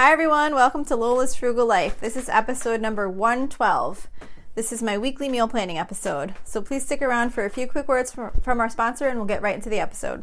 Hi, everyone. Welcome to Lola's Frugal Life. This is episode number 112. This is my weekly meal planning episode. So please stick around for a few quick words from, our sponsor and we'll get right into the episode.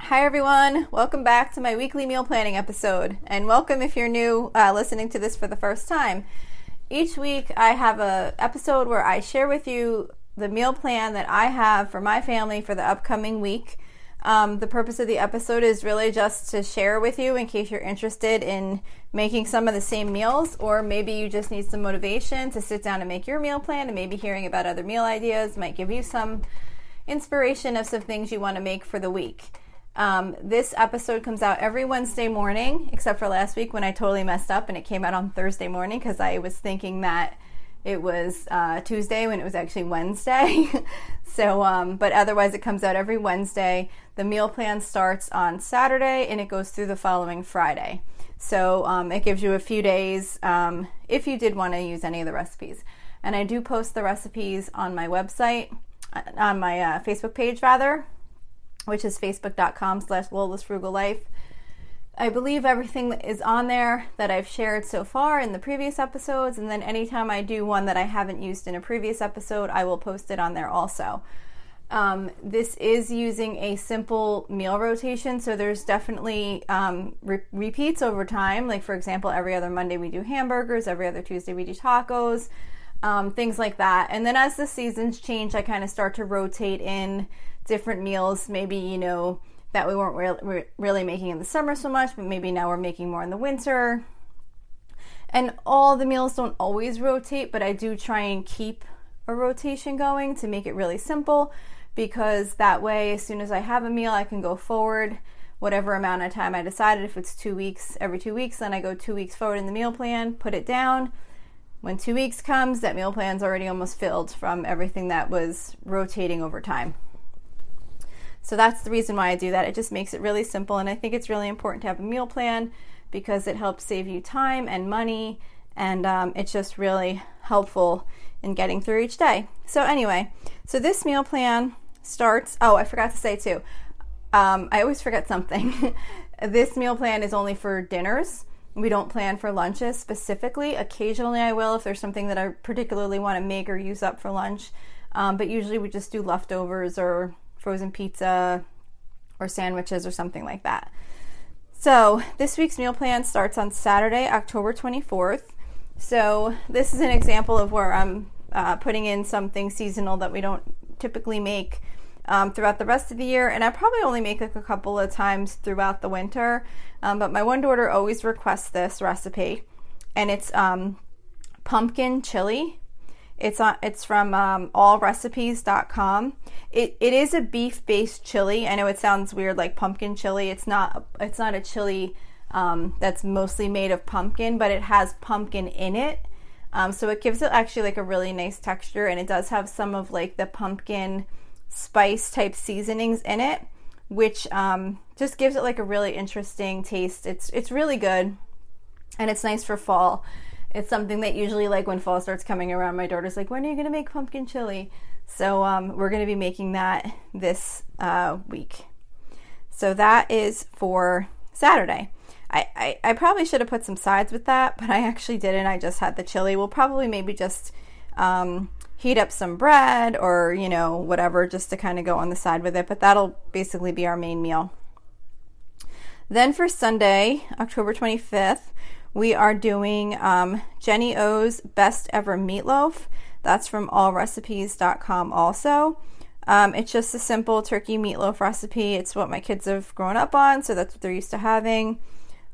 Hi, everyone. Welcome back to my weekly meal planning episode. And welcome if you're new uh, listening to this for the first time. Each week, I have a episode where I share with you the meal plan that I have for my family for the upcoming week. Um, the purpose of the episode is really just to share with you in case you're interested in making some of the same meals, or maybe you just need some motivation to sit down and make your meal plan, and maybe hearing about other meal ideas might give you some inspiration of some things you want to make for the week. Um, this episode comes out every Wednesday morning, except for last week when I totally messed up and it came out on Thursday morning because I was thinking that it was uh, Tuesday when it was actually Wednesday. so, um, but otherwise, it comes out every Wednesday. The meal plan starts on Saturday and it goes through the following Friday. So, um, it gives you a few days um, if you did want to use any of the recipes. And I do post the recipes on my website, uh, on my uh, Facebook page, rather which is facebook.com slash Lola's Frugal Life. I believe everything is on there that I've shared so far in the previous episodes, and then anytime I do one that I haven't used in a previous episode, I will post it on there also. Um, this is using a simple meal rotation, so there's definitely um, re- repeats over time. Like, for example, every other Monday we do hamburgers, every other Tuesday we do tacos, um, things like that. And then as the seasons change, I kind of start to rotate in different meals, maybe, you know, that we weren't re- really making in the summer so much, but maybe now we're making more in the winter. And all the meals don't always rotate, but I do try and keep a rotation going to make it really simple because that way, as soon as I have a meal, I can go forward whatever amount of time I decided. If it's two weeks, every two weeks, then I go two weeks forward in the meal plan, put it down. When two weeks comes, that meal plan's already almost filled from everything that was rotating over time. So that's the reason why I do that. It just makes it really simple. And I think it's really important to have a meal plan because it helps save you time and money. And um, it's just really helpful in getting through each day. So, anyway, so this meal plan starts. Oh, I forgot to say too. Um, I always forget something. this meal plan is only for dinners. We don't plan for lunches specifically. Occasionally, I will if there's something that I particularly want to make or use up for lunch. Um, but usually, we just do leftovers or frozen pizza or sandwiches or something like that. So, this week's meal plan starts on Saturday, October 24th. So, this is an example of where I'm uh, putting in something seasonal that we don't typically make um, throughout the rest of the year. And I probably only make it a couple of times throughout the winter. Um, but my one daughter always requests this recipe, and it's um, pumpkin chili it's on. It's from um, allrecipes.com. It it is a beef based chili. I know it sounds weird, like pumpkin chili. It's not. It's not a chili um, that's mostly made of pumpkin, but it has pumpkin in it. Um, so it gives it actually like a really nice texture, and it does have some of like the pumpkin spice type seasonings in it, which um, just gives it like a really interesting taste. It's it's really good, and it's nice for fall. It's something that usually, like when fall starts coming around, my daughter's like, "When are you going to make pumpkin chili?" So um, we're going to be making that this uh, week. So that is for Saturday. I, I, I, probably should have put some sides with that, but I actually didn't. I just had the chili. We'll probably maybe just um, heat up some bread or, you know, whatever, just to kind of go on the side with it. But that'll basically be our main meal. Then for Sunday, October 25th, we are doing um, Jenny O's Best Ever Meatloaf. That's from allrecipes.com also. Um, it's just a simple turkey meatloaf recipe. It's what my kids have grown up on, so that's what they're used to having.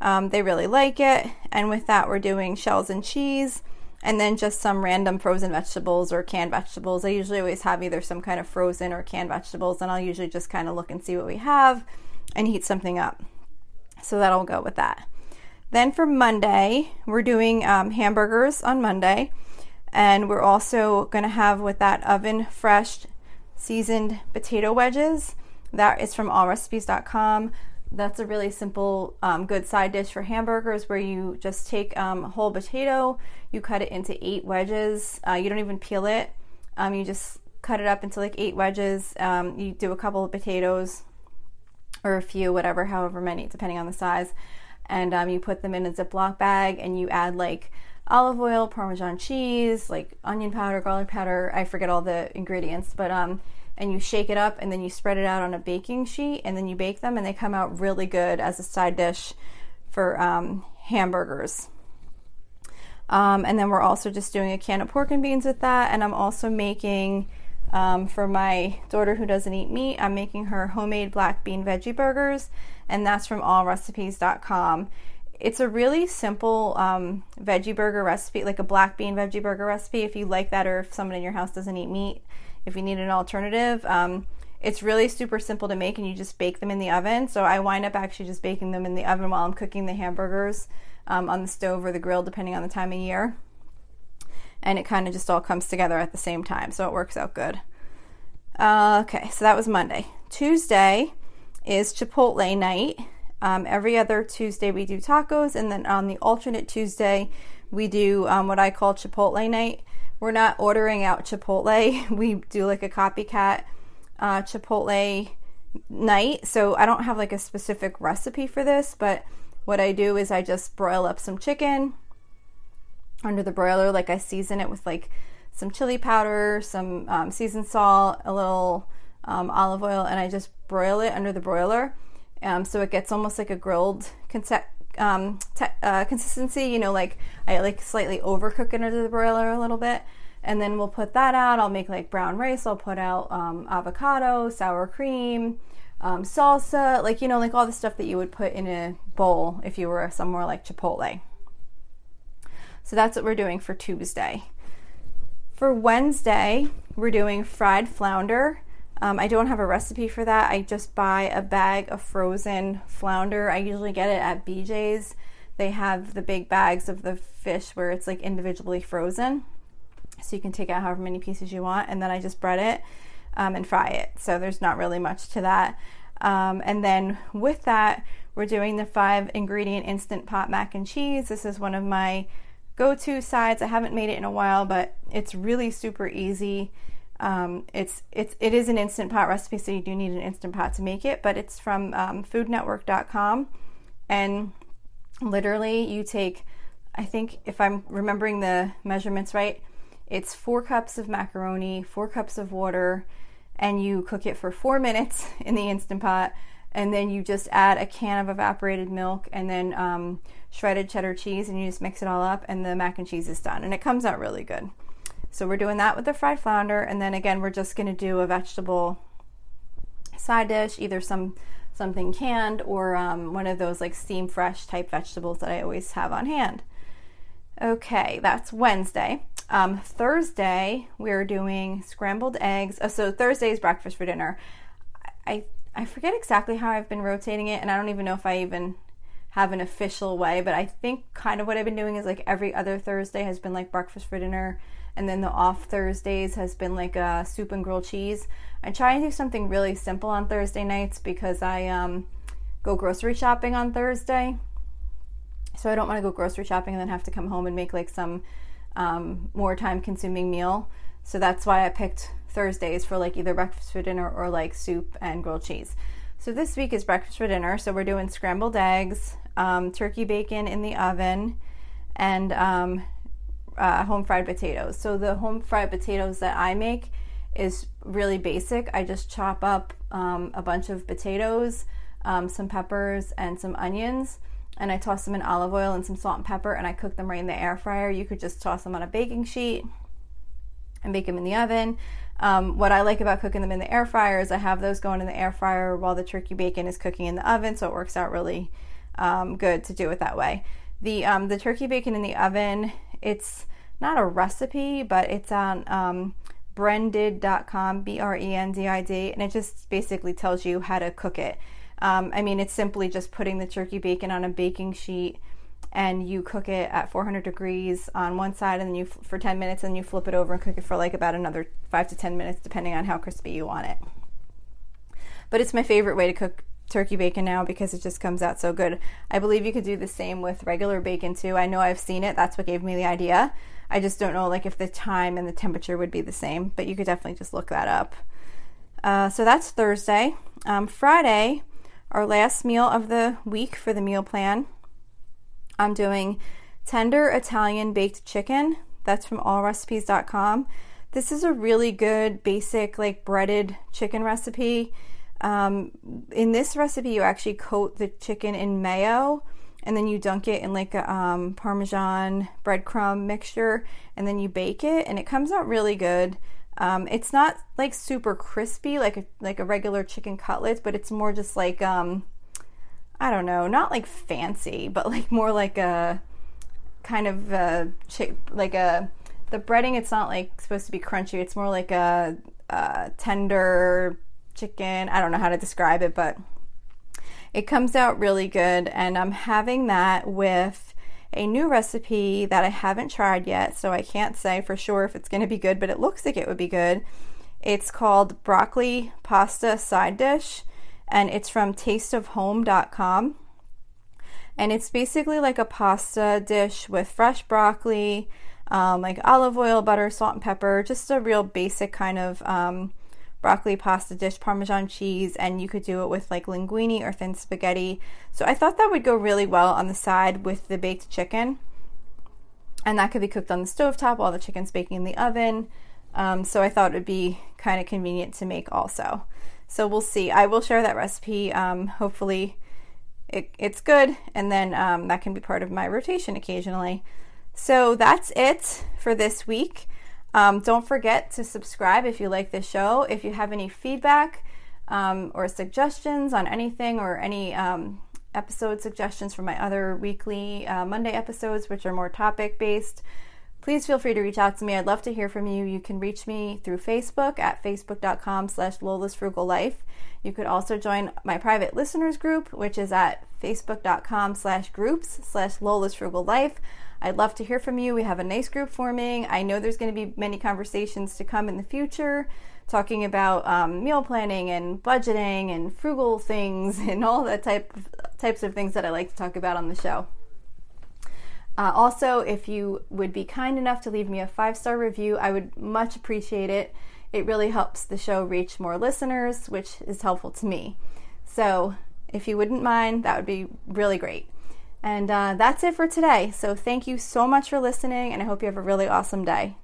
Um, they really like it. And with that, we're doing shells and cheese and then just some random frozen vegetables or canned vegetables. I usually always have either some kind of frozen or canned vegetables, and I'll usually just kind of look and see what we have and heat something up. So that'll go with that. Then for Monday, we're doing um, hamburgers on Monday. And we're also going to have with that oven fresh seasoned potato wedges. That is from allrecipes.com. That's a really simple, um, good side dish for hamburgers where you just take um, a whole potato, you cut it into eight wedges. Uh, you don't even peel it. Um, you just cut it up into like eight wedges. Um, you do a couple of potatoes or a few, whatever, however many, depending on the size. And um, you put them in a Ziploc bag and you add like olive oil, Parmesan cheese, like onion powder, garlic powder. I forget all the ingredients, but um, and you shake it up and then you spread it out on a baking sheet and then you bake them and they come out really good as a side dish for um, hamburgers. Um, and then we're also just doing a can of pork and beans with that. And I'm also making um, for my daughter who doesn't eat meat, I'm making her homemade black bean veggie burgers, and that's from allrecipes.com. It's a really simple um, veggie burger recipe, like a black bean veggie burger recipe. If you like that, or if someone in your house doesn't eat meat, if you need an alternative. Um, it's really super simple to make and you just bake them in the oven. So I wind up actually just baking them in the oven while I'm cooking the hamburgers um, on the stove or the grill, depending on the time of year. And it kind of just all comes together at the same time. So it works out good. Uh, okay, so that was Monday. Tuesday is Chipotle night. Um, every other Tuesday we do tacos, and then on the alternate Tuesday we do um, what I call Chipotle night we're not ordering out Chipotle. We do like a copycat uh, Chipotle night. So I don't have like a specific recipe for this, but what I do is I just broil up some chicken under the broiler. Like I season it with like some chili powder, some um, seasoned salt, a little um, olive oil, and I just broil it under the broiler. Um, so it gets almost like a grilled concept um, te- uh, consistency. You know, like I like slightly overcook it under the broiler a little bit, and then we'll put that out. I'll make like brown rice. I'll put out um, avocado, sour cream, um, salsa, like you know, like all the stuff that you would put in a bowl if you were somewhere like Chipotle. So that's what we're doing for Tuesday. For Wednesday, we're doing fried flounder. Um, I don't have a recipe for that. I just buy a bag of frozen flounder. I usually get it at BJ's. They have the big bags of the fish where it's like individually frozen. So you can take out however many pieces you want, and then I just bread it um, and fry it. So there's not really much to that. Um, and then with that, we're doing the five ingredient instant pot mac and cheese. This is one of my go to sides. I haven't made it in a while, but it's really super easy. Um, it's it's it is an instant pot recipe, so you do need an instant pot to make it. But it's from um, FoodNetwork.com, and literally you take, I think if I'm remembering the measurements right, it's four cups of macaroni, four cups of water, and you cook it for four minutes in the instant pot. And then you just add a can of evaporated milk and then um, shredded cheddar cheese, and you just mix it all up, and the mac and cheese is done. And it comes out really good. So we're doing that with the fried flounder, and then again, we're just going to do a vegetable side dish, either some something canned or um, one of those like steam fresh type vegetables that I always have on hand. Okay, that's Wednesday. Um, Thursday we're doing scrambled eggs. Oh, so Thursday is breakfast for dinner. I I forget exactly how I've been rotating it, and I don't even know if I even have an official way. But I think kind of what I've been doing is like every other Thursday has been like breakfast for dinner and then the off Thursdays has been like a soup and grilled cheese. I try and do something really simple on Thursday nights because I um, go grocery shopping on Thursday. So I don't want to go grocery shopping and then have to come home and make like some um, more time consuming meal. So that's why I picked Thursdays for like either breakfast for dinner or like soup and grilled cheese. So this week is breakfast for dinner. So we're doing scrambled eggs, um, turkey bacon in the oven, and um, uh, home fried potatoes. So the home fried potatoes that I make is really basic. I just chop up um, a bunch of potatoes, um, some peppers, and some onions, and I toss them in olive oil and some salt and pepper, and I cook them right in the air fryer. You could just toss them on a baking sheet and bake them in the oven. Um, what I like about cooking them in the air fryer is I have those going in the air fryer while the turkey bacon is cooking in the oven, so it works out really um, good to do it that way. The um, the turkey bacon in the oven it's not a recipe, but it's on um, brendid.com, B R E N D I D, and it just basically tells you how to cook it. Um, I mean, it's simply just putting the turkey bacon on a baking sheet and you cook it at 400 degrees on one side and then you for 10 minutes and you flip it over and cook it for like about another 5 to 10 minutes depending on how crispy you want it. But it's my favorite way to cook turkey bacon now because it just comes out so good. I believe you could do the same with regular bacon too. I know I've seen it. That's what gave me the idea. I just don't know like if the time and the temperature would be the same, but you could definitely just look that up. Uh, so that's Thursday. Um, Friday, our last meal of the week for the meal plan. I'm doing tender Italian baked chicken. That's from allrecipes.com. This is a really good basic like breaded chicken recipe. Um, in this recipe, you actually coat the chicken in mayo and then you dunk it in like a um, parmesan breadcrumb mixture and then you bake it and it comes out really good. Um, it's not like super crispy like a, like a regular chicken cutlet, but it's more just like um, I don't know, not like fancy, but like more like a kind of a chick like a the breading. It's not like supposed to be crunchy. It's more like a, a tender chicken. I don't know how to describe it, but it comes out really good. And I'm having that with a new recipe that I haven't tried yet, so I can't say for sure if it's going to be good, but it looks like it would be good. It's called broccoli pasta side dish, and it's from tasteofhome.com. And it's basically like a pasta dish with fresh broccoli, um, like olive oil, butter, salt, and pepper, just a real basic kind of um, broccoli pasta dish, Parmesan cheese, and you could do it with like linguine or thin spaghetti. So I thought that would go really well on the side with the baked chicken. And that could be cooked on the stove top while the chicken's baking in the oven. Um, so I thought it would be kind of convenient to make also. So we'll see. I will share that recipe. Um, hopefully, it, it's good, and then um, that can be part of my rotation occasionally. So that's it for this week. Um, don't forget to subscribe if you like this show. If you have any feedback um, or suggestions on anything or any um, episode suggestions for my other weekly uh, Monday episodes, which are more topic based, please feel free to reach out to me. I'd love to hear from you. You can reach me through Facebook at facebook.com slash Lola's Frugal Life. You could also join my private listeners group, which is at facebook.com slash groups slash Lola's Frugal Life. I'd love to hear from you. We have a nice group forming. I know there's going to be many conversations to come in the future talking about um, meal planning and budgeting and frugal things and all that type of, types of things that I like to talk about on the show. Uh, also, if you would be kind enough to leave me a five star review, I would much appreciate it. It really helps the show reach more listeners, which is helpful to me. So, if you wouldn't mind, that would be really great. And uh, that's it for today. So thank you so much for listening, and I hope you have a really awesome day.